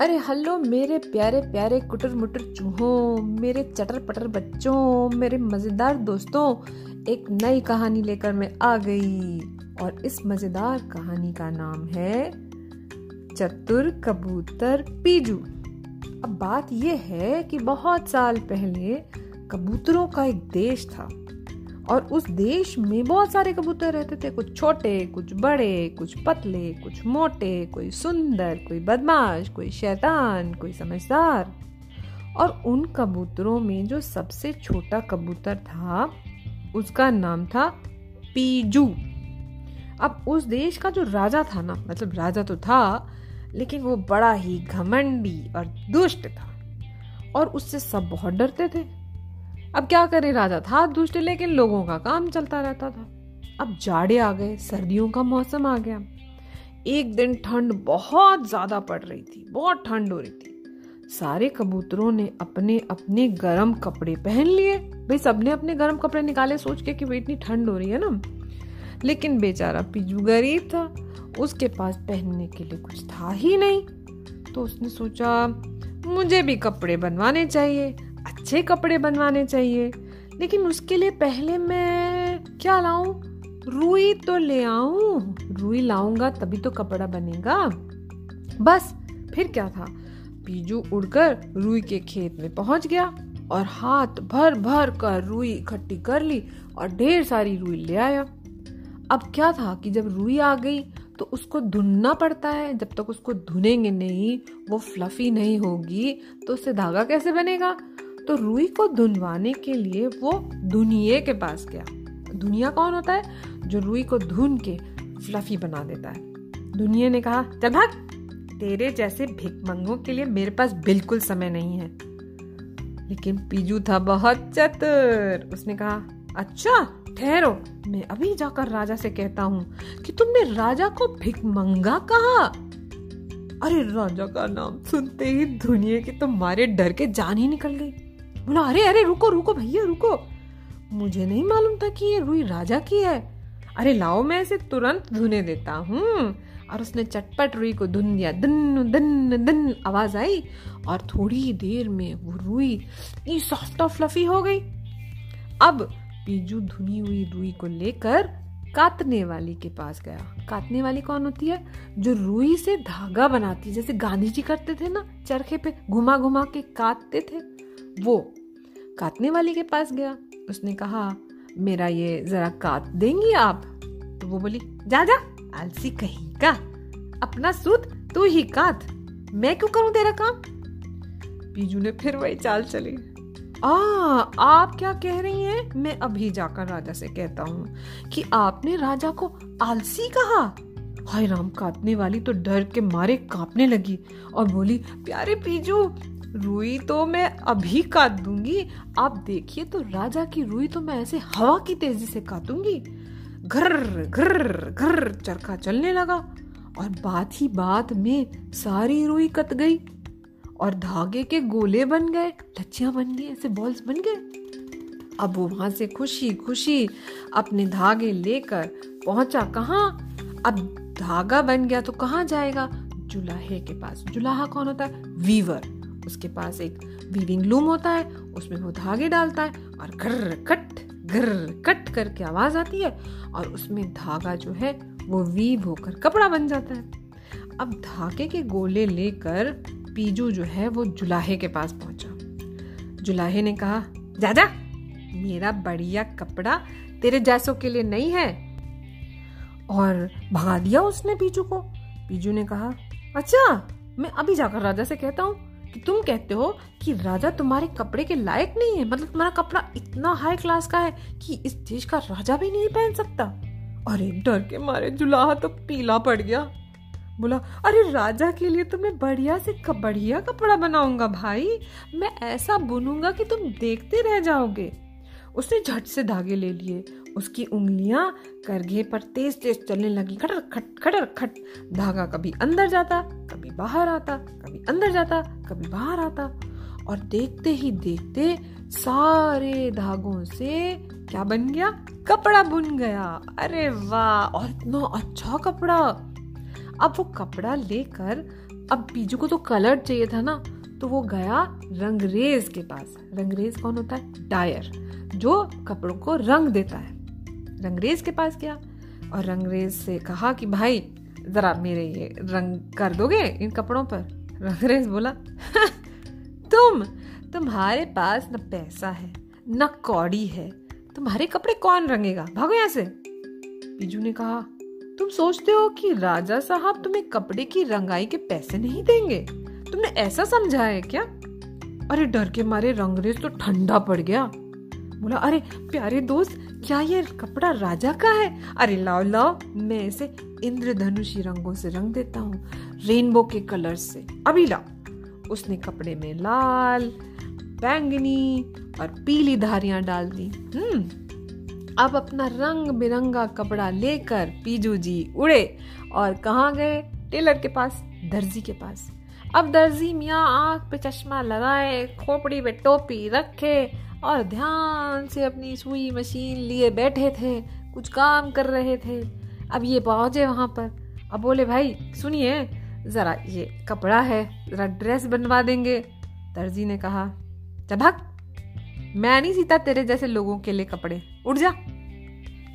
अरे हल्लो, मेरे प्यारे प्यारे कुटर मुटर चूहों, मेरे चटर पटर बच्चों, मेरे मज़ेदार दोस्तों, एक नई कहानी लेकर मैं आ गई। और इस मज़ेदार कहानी का नाम है चतुर कबूतर पीजू। अब बात यह है कि बहुत साल पहले कबूतरों का एक देश था। और उस देश में बहुत सारे कबूतर रहते थे। कुछ छोटे, कुछ बड़े, कुछ पतले, कुछ मोटे, कोई सुंदर, कोई बदमाश, कोई शैतान, कोई समझदार। और उन कबूतरों में जो सबसे छोटा कबूतर था, उसका नाम था पीजू। अब उस देश का जो राजा था ना मतलब राजा तो था, लेकिन वो बड़ा ही घमंडी और दुष्ट था। और उससे सब बहुत डरते थे। अब क्या करे राजा? था दुष्ट लेकिन लोगों का काम चलता रहता था। अब जाड़े आ गए, सर्दियों का मौसम आ गया। एक दिन ठंड बहुत ज़्यादा पड़ रही थी, बहुत ठंड हो रही थी। सारे कबूतरों ने अपने अपने गर्म कपड़े पहन लिए। भाई, सबने अपने गर्म कपड़े निकाले, सोच के कि भाई, इतनी ठंड हो रही है ना। लेकिन बेचारा पिजू गरीब था। उसके पास पहनने के लिए कुछ था ही नहीं। तो उसने सोचा, मुझे भी कपड़े बनवाने चाहिए। अच्छे कपड़े बनवाने चाहिए। लेकिन उसके लिए पहले मैं क्या लाऊं? रुई तो ले आऊँ। रुई लाऊँगा, तभी तो कपड़ा बनेगा। बस, फिर क्या था? पीजू उड़कर रुई के खेत में पहुँच गया और हाथ भर भर कर रुई इकट्ठी कर ली और ढेर सारी रुई ले आया। अब क्या था कि जब रुई आ गई तो उसको धुनना पड़ता है। जब तक उसको धुनेंगे नहीं, वो फ्लफी नहीं होगी तो उससे धागा कैसे बनेगा? तो रुई को धुनवाने के लिए वो धुनिये के पास गया। दुनिया कौन होता है? जो रुई को धुन के फ्लफी बना देता है। दुनिया ने कहा, चल भाग। तेरे जैसे भिकमंगों के लिए मेरे पास बिल्कुल समय नहीं है। लेकिन पीजू था बहुत चतुर। उसने कहा अच्छा ठहरो। मैं अभी जाकर राजा से कहता हूँ कि तुमने राजा को भिकमंगा कहा? अरे, राजा का नाम सुनते ही दुनिया की तो मारे डर के जान ही निकल गई। बोला, अरे अरे, रुको रुको भैया, रुको। मुझे नहीं मालूम था कि ये रुई राजा की है। अरे, लाओ, मैं इसे तुरंत धुने देता हूँ। और उसने चटपट रुई को धुन दिया। दन दन दन आवाज़ आई और थोड़ी देर में वो रुई इतनी सॉफ्ट और फ्लफी हो गई। अब पीजू धुनी हुई रुई को लेकर काटने वाली के पास गया। काटने वाली कौन होती है? जो रुई से धागा बनाती है। जैसे गांधी जी करते थे ना, चरखे पे घुमा घुमा के काटते थे। वो काटने वाली के पास गया। उसने कहा, मेरा ये जरा काट देंगी आप? तो वो बोली, जा जा, आलसी कहीं का। अपना सूद तू ही काट। मैं क्यों करूँ तेरा काम? पीजू ने फिर वही चाल चली। आ, आप क्या कह रही हैं? मैं अभी जाकर राजा से कहता हूँ कि आपने राजा को आलसी कहा। हाय राम, काटने वाली तो डर के मारे कांपने लगी और बोली, प्यारे पीजू रुई तो मैं अभी काट दूँगी। आप देखिए तो राजा की रुई तो मैं ऐसे हवा की तेज़ी से काटूँगी। घर घर घर चरखा चलने लगा और बात ही बात में सारी रुई कट गई और धागे के गोले बन गए, लच्छियाँ बन गई, ऐसे बॉल्स बन गए। अब वो वहाँ से खुशी खुशी अपने धागे लेकर पहुँचा कहा? अब धागा बन गया तो कहाँ जाएगा? जुलाहे के पास। जुलाहा कौन होता? है वीवर उसके पास एक वीविंग लूम होता है, उसमें वो धागे डालता है और घर कट घर कट करके आवाज़ आती है और उसमें धागा जो है, वो वीव होकर कपड़ा बन जाता है। अब धागे के गोले लेकर पीजू जो है, वो जुलाहे के पास पहुँचा। जुलाहे ने कहा, जाजा, मेरा बढ़िया कपड़ा तेरे जैसों के लिए नहीं है। और भगा दिया उसने पीजू को। पीजू ने कहा अच्छा मैं अभी जाकर राजा से कहता हूँ तुम कहते हो कि राजा तुम्हारे कपड़े के लायक नहीं है? मतलब तुम्हारा कपड़ा इतना हाई क्लास का है कि इस देश का राजा भी नहीं पहन सकता? अरे, डर के मारे जुलाहा तो पीला पड़ गया। बोला, अरे, राजा के लिए तो मैं बढ़िया से बढ़िया कपड़ा बनाऊँगा भाई। मैं ऐसा बुनूँगा कि तुम देखते रह जाओगे। उसने झट से धागे ले लिए। उसकी उंगलियाँ करघे पर तेज तेज चलने लगी। खटर खट खटर खट। धागा कभी अंदर जाता, कभी बाहर आता, कभी अंदर जाता, कभी बाहर आता। और देखते ही देखते सारे धागों से क्या बन गया? कपड़ा बुन गया। अरे वाह! और इतना अच्छा कपड़ा। अब वो कपड़ा लेकर, अब बीजू को तो कलर चाहिए था ना तो वो गया रंगरेज के पास। रंगरेज कौन होता है? डायर, जो कपड़ों को रंग देता है। रंगरेज के पास गया और रंगरेज से कहा कि, भाई, जरा मेरे ये रंग कर दोगे इन कपड़ों पर? रंगरेज बोला, तुम, तुम्हारे पास न पैसा है, न कौड़ी है, तुम्हारे कपड़े कौन रंगेगा? भागो यहाँ से. पीजू ने कहा, तुम सोचते हो कि राजा साहब तुम्हें कपड़े की रंगाई के पैसे नहीं देंगे? तुमने ऐसा समझा है क्या? अरे, डर के मारे रंगरेज तो ठंडा पड़ गया। बोला, अरे, प्यारे दोस्त, क्या ये कपड़ा राजा का है? अरे, लाओ लाओ, मैं इसे इंद्रधनुषी रंगों से रंग देता हूँ, रेनबो के कलर से। अभी लाओ। उसने कपड़े में लाल, बैंगनी और पीली धारियाँ डाल दी। हम्म अब अपना रंग बिरंगा कपड़ा लेकर पीजू जी उड़े और कहाँ गए? टेलर के पास, दर्जी के पास। अब दर्जी मियाँ आँख पे चश्मा लगाए, खोपड़ी पे टोपी रखे और ध्यान से अपनी सुई मशीन लिए बैठे थे, कुछ काम कर रहे थे। अब ये पहुँचे वहाँ पर। अब बोले, भाई, सुनिए, जरा ये कपड़ा है, जरा ड्रेस बनवा देंगे। दर्जी ने कहा चभक मैं नहीं सीता तेरे जैसे लोगों के लिए कपड़े। उठ जा।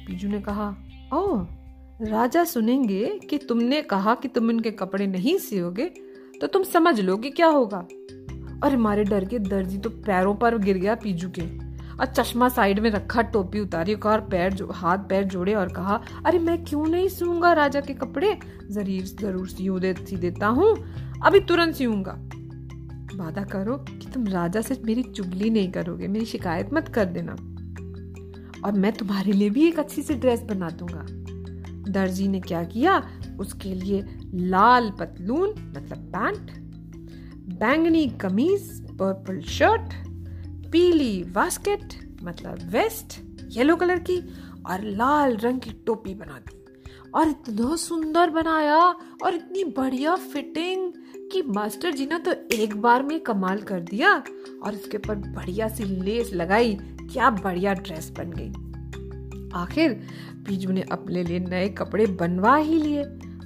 पीजू ने कहा ओ राजा सुनेंगे कि तुमने कहा कि तुम इनके कपड़े नहीं सियोगे तो तुम समझ लो कि क्या होगा? अरे मारे डर के दर्जी तो पैरों पर गिर गया पीजू के। और चश्मा साइड में रखा टोपी उतारी और पैर जो हाथ पैर जोड़े और कहा अरे मैं क्यों नहीं सीऊँगा राजा के कपड़े? ज़रूर ज़रूर सी दे, सी देता हूँ। अभी तुरंत सीऊँगा। वादा करो कि तुम राजा से मेरी चुगली नहीं करोगे। मेरी शिकायत मत कर देना। और मैं तुम्हारे लिए भी एक अच्छी सी ड्रेस बना दूँगा। दर्जी ने क्या किया? उसके लिए लाल पतलून मतलब पैंट, बैंगनी कमीज पर्पल शर्ट पीली वास्केट मतलब वेस्ट येलो कलर की, और लाल रंग की टोपी बना दी। और इतना सुंदर बनाया, और इतनी बढ़िया फिटिंग कि मास्टर जी ने तो एक बार में कमाल कर दिया, और उसके ऊपर बढ़िया सी लेस लगाई, क्या बढ़िया ड्रेस बन गई। आखिर पीजू ने अपने लिए नए कपड़े बनवा ही लिए।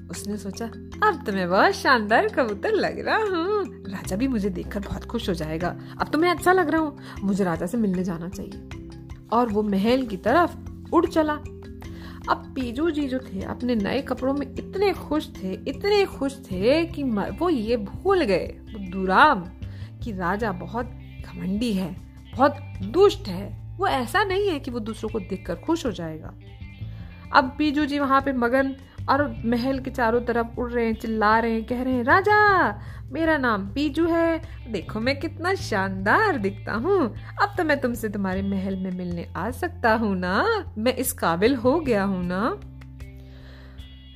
उसने सोचा, अब तो मैं बहुत शानदार कबूतर लग रहा हूँ। राजा भी मुझे देखकर बहुत खुश हो जाएगा। अब तो मैं अच्छा लग रहा हूँ। मुझे राजा से मिलने जाना चाहिए। और वो महल की तरफ़ उड़ चला। अब पीजू जी जो थे, अपने नए कपड़ों में इतने खुश थे, इतने खुश थे कि वो ये भूल गए दुराम कि राजा बहुत घमंडी है, बहुत दुष्ट है। वो ऐसा नहीं है कि वो दूसरों को देखकर खुश हो जाएगा। अब पीजू जी वहाँ पे मगन और महल के चारों तरफ़ उड़ रहे हैं, चिल्ला रहे हैं, कह रहे हैं, राजा, मेरा नाम पीजू है। देखो मैं कितना शानदार दिखता हूँ। अब तो मैं तुमसे तुम्हारे महल में मिलने आ सकता हूँ ना? मैं इस काबिल हो गया हूँ ना?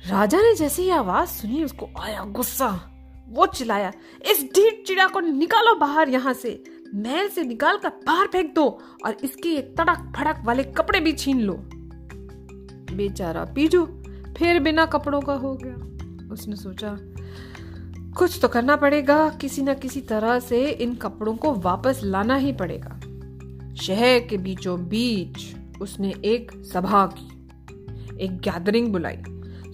राजा ने जैसे ही आवाज़ सुनी, उसको आया गुस्सा। वो चिल्लाया, इस ढीठ चिड़ा को निकालो बाहर यहाँ से। महल से निकाल कर बाहर फेंक दो और इसके एक तड़क फड़क वाले कपड़े भी छीन लो। बेचारा पीजू फिर बिना कपड़ों का हो गया। उसने सोचा, कुछ तो करना पड़ेगा, किसी न किसी तरह से इन कपड़ों को वापस लाना ही पड़ेगा। शहर के बीचों बीच उसने एक सभा की, एक गैदरिंग बुलाई।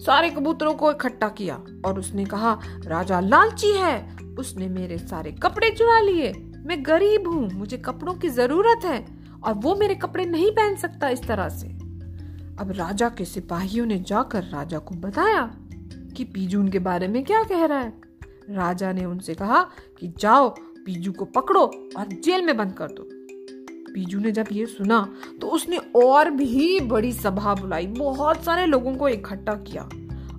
सारे कबूतरों को इकट्ठा किया और उसने कहा, राजा लालची है, उसने मेरे सारे कपड़े चुरा लिए। मैं गरीब हूँ, मुझे कपड़ों की ज़रूरत है और वो मेरे कपड़े नहीं पहन सकता इस तरह से। अब राजा के सिपाहियों ने जाकर राजा को बताया कि पीजू उनके बारे में क्या कह रहा है। राजा ने उनसे कहा कि जाओ, पीजू को पकड़ो और जेल में बंद कर दो। पीजू ने जब ये सुना तो उसने और भी बड़ी सभा बुलाई, बहुत सारे लोगों को इकट्ठा किया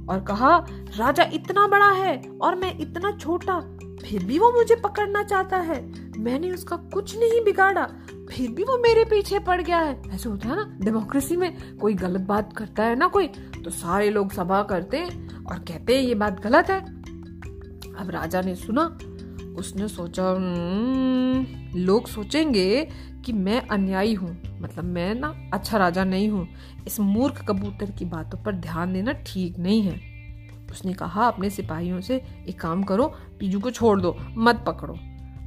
और कहा, राजा इतना बड़ा है और मैं इतना छोटा, फिर भी वो मुझे पकड़ना चाहता है। मैंने उसका कुछ नहीं बिगाड़ा फिर भी वो मेरे पीछे पड़ गया है। ऐसे होता है ना डेमोक्रेसी में कोई गलत बात करता है ना कोई तो सारे लोग सभा करते हैं और कहते हैं ये बात गलत है। अब राजा ने सुना उसने सोचा हम्म, लोग सोचेंगे कि मैं अन्यायी हूँ मतलब मैं ना अच्छा राजा नहीं हूँ। इस मूर्ख कबूतर की बातों पर ध्यान देना ठीक नहीं है। उसने कहा अपने सिपाहियों से एक काम करो पीजू को छोड़ दो मत पकड़ो।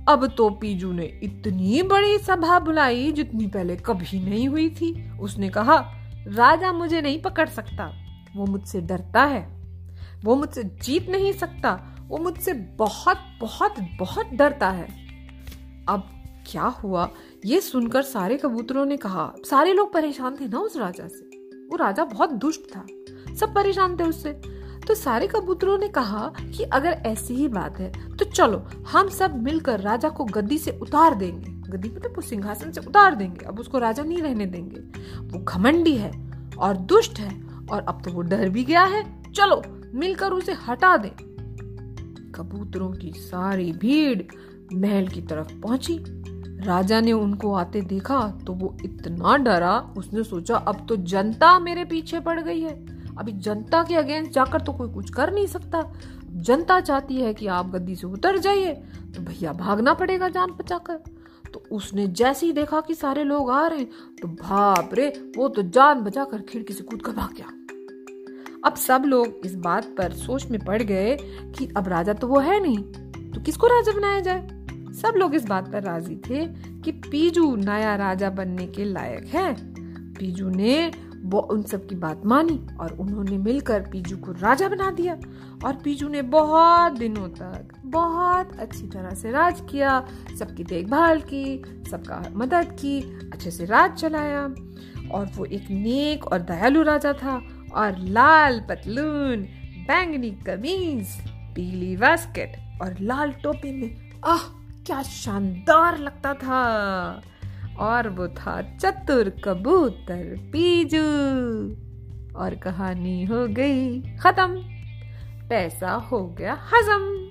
अब तो पीजू ने इतनी बड़ी सभा बुलाई जितनी पहले कभी नहीं हुई थी। उसने कहा, राजा मुझे नहीं पकड़ सकता। वो मुझसे डरता है। वो मुझसे जीत नहीं सकता। वो मुझसे बहुत बहुत बहुत डरता है। अब क्या हुआ? ये सुनकर सारे कबूतरों ने कहा, सारे लोग परेशान थे ना उस राजा से? वो राजा बहुत दुष्ट था। सब परेशान थे उससे। तो सारे कबूतरों ने कहा कि अगर ऐसी ही बात है तो चलो, हम सब मिलकर राजा को गद्दी से उतार देंगे। गद्दी मतलब सिंहासन से उतार देंगे, अब उसको राजा नहीं रहने देंगे। वो घमंडी है और दुष्ट है, और अब तो वो डर भी गया है। चलो, मिलकर उसे हटा दें। कबूतरों की सारी भीड़ महल की तरफ़ पहुँची। राजा ने उनको आते देखा तो वो इतना डरा, उसने सोचा, अब तो जनता मेरे पीछे पड़ गई है। अभी जनता के अगेंस्ट जाकर तो कोई कुछ कर नहीं सकता। जनता चाहती है कि आप गद्दी से उतर जाइए तो भैया भागना पड़ेगा जान बचाकर। तो उसने जैसे ही देखा कि सारे लोग आ रहे हैं तो भाप रे, वो तो जान बचाकर खिड़की से कूद कर भाग गया। अब सब लोग इस बात पर सोच में पड़ गए कि अब राजा तो वो है नहीं तो किसको राजा बनाया जाए? सब लोग इस बात पर राज़ी थे कि पीजू नया राजा बनने के लायक है। पीजू ने वो उन सब की बात मानी और उन्होंने मिलकर पीजू को राजा बना दिया और पीजू ने बहुत दिनों तक बहुत अच्छी तरह से राज किया, सबकी देखभाल की, सबका मदद की, अच्छे से राज चलाया। और वो एक नेक और दयालु राजा था और लाल पतलून, बैंगनी कमीज, पीली बास्केट और लाल टोपी में, आह, क्या शानदार लगता था। और वो था चतुर कबूतर पीजू। और कहानी हो गई खत्म। पैसा हो गया हजम।